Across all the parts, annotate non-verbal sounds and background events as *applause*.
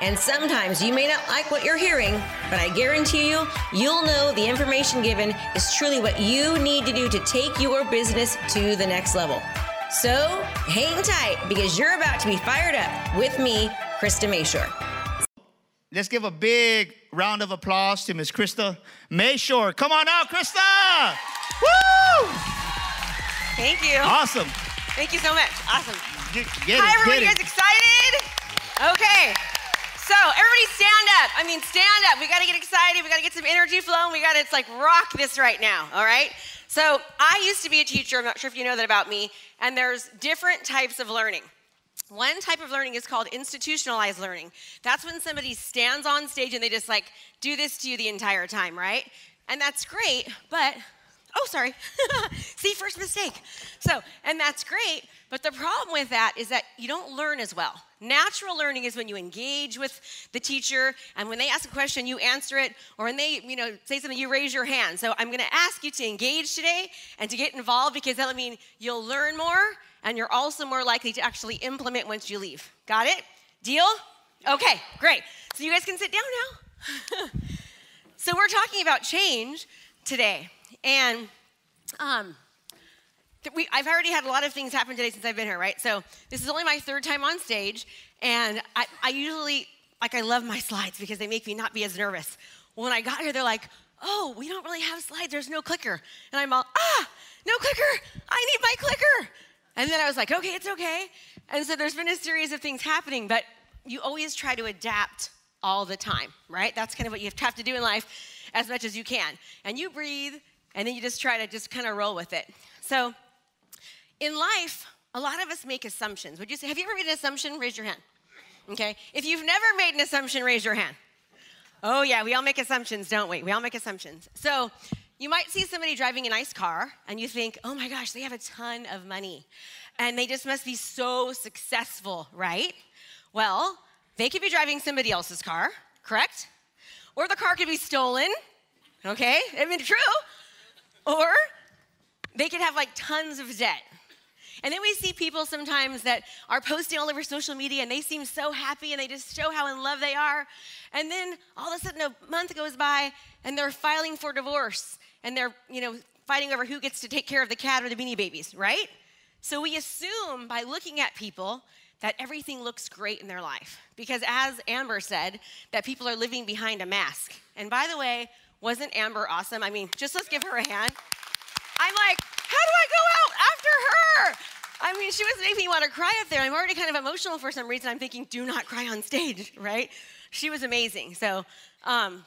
And sometimes you may not like what you're hearing, but I guarantee you, you'll know the information given is truly what you need to do to take your business to the next level. So hang tight because you're about to be fired up with me, Krista Mashore. Let's give a big round of applause to Miss Krista Mashore. Come on out, Krista! Woo! Thank you. Awesome. Thank you so much. Awesome. Get, get Hi, it, everybody. You guys it. excited? Okay. So, everybody stand up. I mean, stand up. We got to get excited. We got to get some energy flowing. We got to, it's like rock this right now, all right? So, I used to be a teacher. I'm not sure if you know that about me. And there's different types of learning. One type of learning is called institutionalized learning. That's when somebody stands on stage and they just like do this to you the entire time, right? And that's great, but oh, sorry. *laughs* See, first mistake. So, and that's great, but the problem with that is that you don't learn as well. Natural learning is when you engage with the teacher, and when they ask a question, you answer it, or when they, you know, say something, you raise your hand. So, I'm to ask you to engage today and to get involved because that'll mean you'll learn more, and you're also more likely to actually implement once you leave. Got it? Deal? Okay, great. So, you guys can sit down now. *laughs* so, we're talking about change today, and um, we, I've already had a lot of things happen today since I've been here, right? So this is only my third time on stage, and I, I usually, like, I love my slides because they make me not be as nervous. When I got here, they're like, oh, we don't really have slides, there's no clicker. And I'm all, ah, no clicker, I need my clicker. And then I was like, okay, it's okay. And so there's been a series of things happening, but you always try to adapt all the time, right? That's kind of what you have to do in life as much as you can. And you breathe, and then you just try to just kind of roll with it. So, in life, a lot of us make assumptions. Would you say, have you ever made an assumption? Raise your hand. Okay. If you've never made an assumption, raise your hand. Oh, yeah, we all make assumptions, don't we? We all make assumptions. So, you might see somebody driving a nice car and you think, oh my gosh, they have a ton of money and they just must be so successful, right? Well, they could be driving somebody else's car, correct? Or the car could be stolen, okay? I mean, true. Or they could have like tons of debt. And then we see people sometimes that are posting all over social media and they seem so happy and they just show how in love they are. And then all of a sudden a month goes by and they're filing for divorce and they're, you know, fighting over who gets to take care of the cat or the beanie babies, right? So we assume by looking at people that everything looks great in their life. Because as Amber said, that people are living behind a mask. And by the way, wasn't Amber awesome? I mean, just let's give her a hand. I'm like, how do I go out after her? I mean, she was making me want to cry up there. I'm already kind of emotional for some reason. I'm thinking, do not cry on stage, *laughs* right? She was amazing. So, um,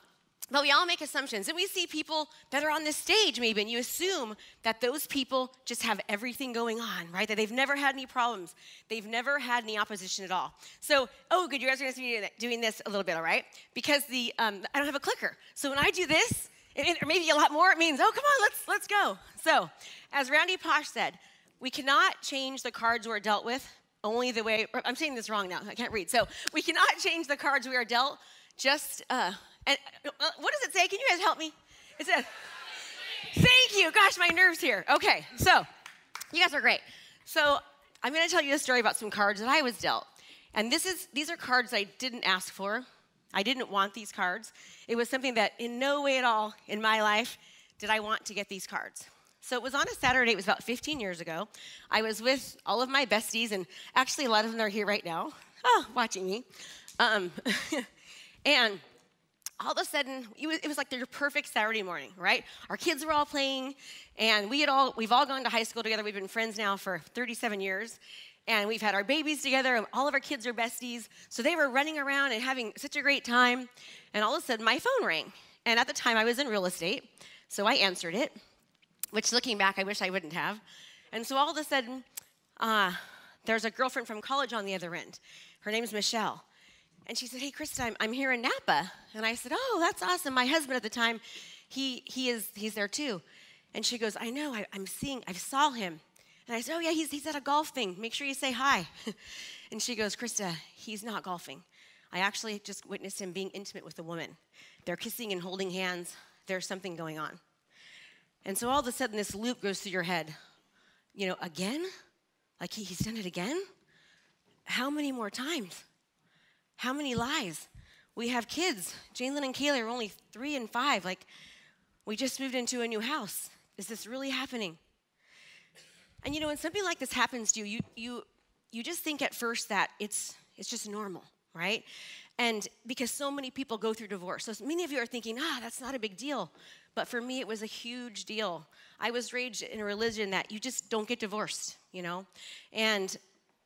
but we all make assumptions. And we see people that are on this stage, maybe, and you assume that those people just have everything going on, right? That they've never had any problems. They've never had any opposition at all. So, oh, good, you guys are going to be doing this a little bit, all right? Because the um, I don't have a clicker. So when I do this, or maybe a lot more, it means, oh, come on, let's, let's go. So, as Randy Pausch said, we cannot change the cards we're dealt with only the way, I'm saying this wrong now, I can't read. So, we cannot *laughs* change the cards we are dealt, just, uh, and uh, what does it say? Can you guys help me? It says, thank you. Gosh, my nerves here. Okay, so you guys are great. So I'm going to tell you a story about some cards that I was dealt. And this is these are cards I didn't ask for. I didn't want these cards. It was something that in no way at all in my life did I want to get these cards. So it was on a Saturday, it was about 15 years ago. I was with all of my besties, and actually a lot of them are here right now, oh, watching me. Um, *laughs* and all of a sudden, it was, it was like their perfect Saturday morning, right? Our kids were all playing, and we had all we've all gone to high school together. We've been friends now for 37 years, and we've had our babies together, and all of our kids are besties. So they were running around and having such a great time. And all of a sudden, my phone rang. And at the time, I was in real estate, so I answered it. Which, looking back, I wish I wouldn't have. And so all of a sudden, uh, there's a girlfriend from college on the other end. Her name's Michelle. And she said, Hey, Krista, I'm, I'm here in Napa. And I said, Oh, that's awesome. My husband at the time, he, he is, he's there too. And she goes, I know, I, am seeing, I saw him. And I said, Oh, yeah, he's, he's at a golf thing. Make sure you say hi. *laughs* and she goes, Krista, he's not golfing. I actually just witnessed him being intimate with a woman. They're kissing and holding hands. There's something going on. And so all of a sudden, this loop goes through your head. You know, again? Like he, he's done it again? How many more times? How many lies? We have kids. Jalen and Kayla are only three and five. Like, we just moved into a new house. Is this really happening? And you know, when something like this happens to you, you you you just think at first that it's it's just normal, right? And because so many people go through divorce, so many of you are thinking, ah, that's not a big deal. But for me, it was a huge deal. I was raised in a religion that you just don't get divorced, you know, and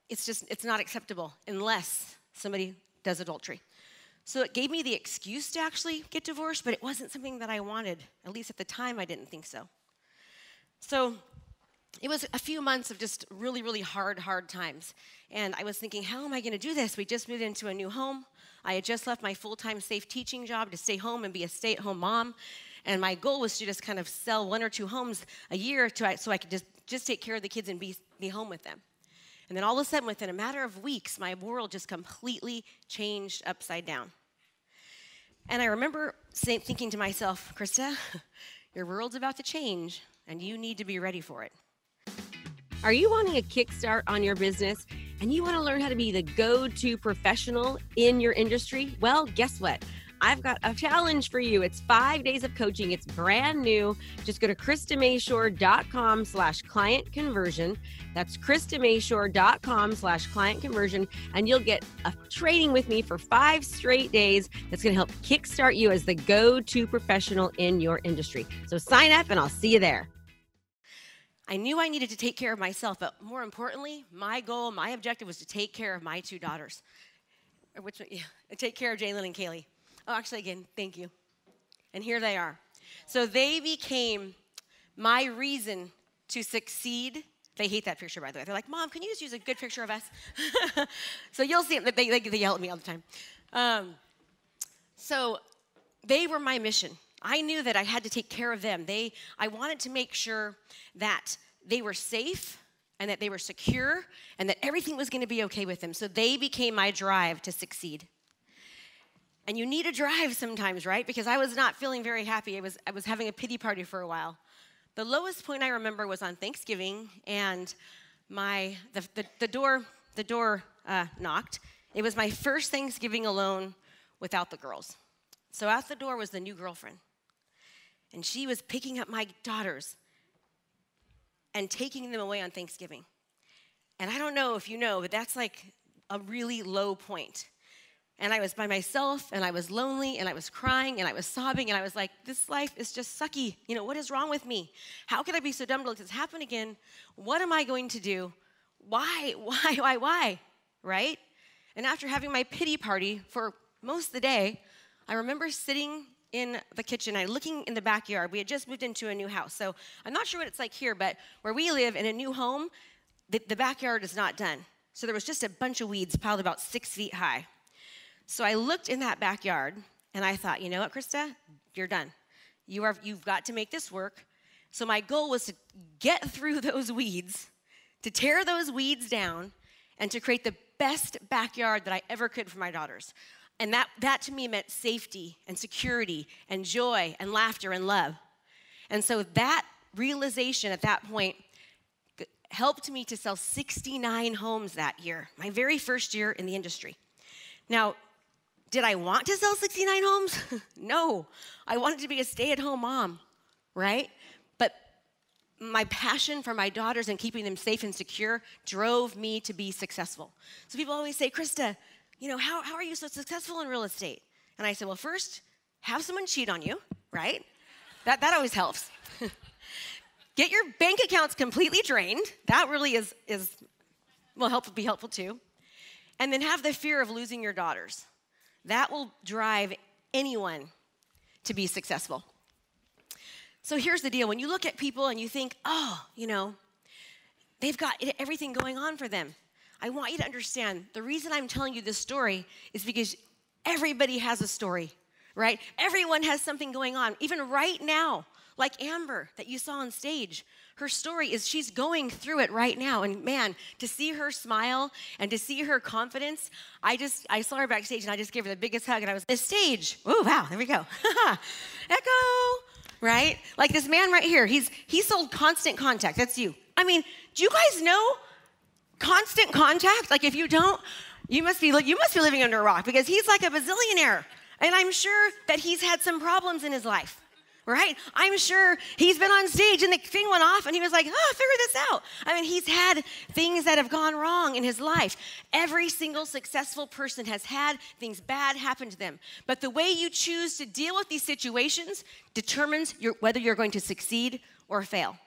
it's just it's not acceptable unless somebody does adultery. So it gave me the excuse to actually get divorced, but it wasn't something that I wanted. At least at the time, I didn't think so. So it was a few months of just really, really hard, hard times. And I was thinking, how am I going to do this? We just moved into a new home. I had just left my full time safe teaching job to stay home and be a stay at home mom. And my goal was to just kind of sell one or two homes a year to, so I could just, just take care of the kids and be, be home with them. And then all of a sudden, within a matter of weeks, my world just completely changed upside down. And I remember thinking to myself, Krista, *laughs* your world's about to change, and you need to be ready for it. Are you wanting a kickstart on your business and you want to learn how to be the go to professional in your industry? Well, guess what? I've got a challenge for you. It's five days of coaching. It's brand new. Just go to KristaMashore.com slash client conversion. That's KristaMashore.com slash client conversion. And you'll get a training with me for five straight days that's going to help kickstart you as the go-to professional in your industry. So sign up and I'll see you there. I knew I needed to take care of myself, but more importantly, my goal, my objective was to take care of my two daughters. Which, yeah, *laughs* take care of Jalen and Kaylee. Oh, actually, again, thank you. And here they are. So they became my reason to succeed. They hate that picture, by the way. They're like, Mom, can you just use a good picture of us? *laughs* so you'll see. They, they, they, yell at me all the time. Um, so they were my mission. I knew that I had to take care of them. They, I wanted to make sure that they were safe and that they were secure and that everything was going to be okay with them. So they became my drive to succeed. And you need a drive sometimes, right? Because I was not feeling very happy. I was, I was having a pity party for a while. The lowest point I remember was on Thanksgiving, and my the, the, the door the door uh, knocked. It was my first Thanksgiving alone without the girls. So at the door was the new girlfriend, and she was picking up my daughters and taking them away on Thanksgiving. And I don't know if you know, but that's like a really low point and I was by myself and I was lonely and I was crying and I was sobbing and I was like, this life is just sucky. You know, what is wrong with me? How could I be so dumb to let this happen again? What am I going to do? Why, *laughs* why, why, why? Right? And after having my pity party for most of the day, I remember sitting in the kitchen. I looking in the backyard. We had just moved into a new house. So I'm not sure what it's like here, but where we live in a new home, the, the backyard is not done. So there was just a bunch of weeds piled about six feet high. So I looked in that backyard and I thought, you know what, Krista? You're done. You are, you've got to make this work. So my goal was to get *laughs* through those weeds, to tear those weeds down, and to create the best backyard that I ever could for my daughters. And that, that to me meant safety and security and joy and laughter and love. And so that realization at that point helped me to sell 69 homes that year, my very first year in the industry. Now, did I want to sell 69 homes? *laughs* no. I wanted to be a stay at home mom, right? But my passion for my daughters and keeping them safe and secure drove me to be successful. So people always say, Krista, you know, how, how are you so successful in real estate? And I said, well, first, have someone cheat on you, right? That, that always helps. *laughs* Get your bank accounts completely drained. That really is, is will help be helpful too. And then have the fear of losing your daughters. That will drive anyone to be successful. So here's the deal when you look at people and you think, oh, you know, they've got everything going on for them. I want you to understand the reason I'm telling you this story is because everybody has a story, right? Everyone has something going on, even right now, like Amber that you saw on stage. Her story is she's going through it right now. And man, to see her smile and to see her confidence, I just, I saw her backstage and I just gave her the biggest hug and I was, the stage. Oh, wow, there we go. *laughs* Echo, right? Like this man right here, he's, he sold constant contact. That's you. I mean, do you guys know constant contact? Like if you don't, you must be, you must be living under a rock because he's like a bazillionaire. And I'm sure that he's had some problems in his life right? I'm sure he's been on stage and the thing went off and he was like, oh, figure this out. I mean, he's had things that have gone wrong in his life. Every single successful person has had things bad happen to them. But the way you choose to deal with these situations determines your, whether you're going to succeed or fail.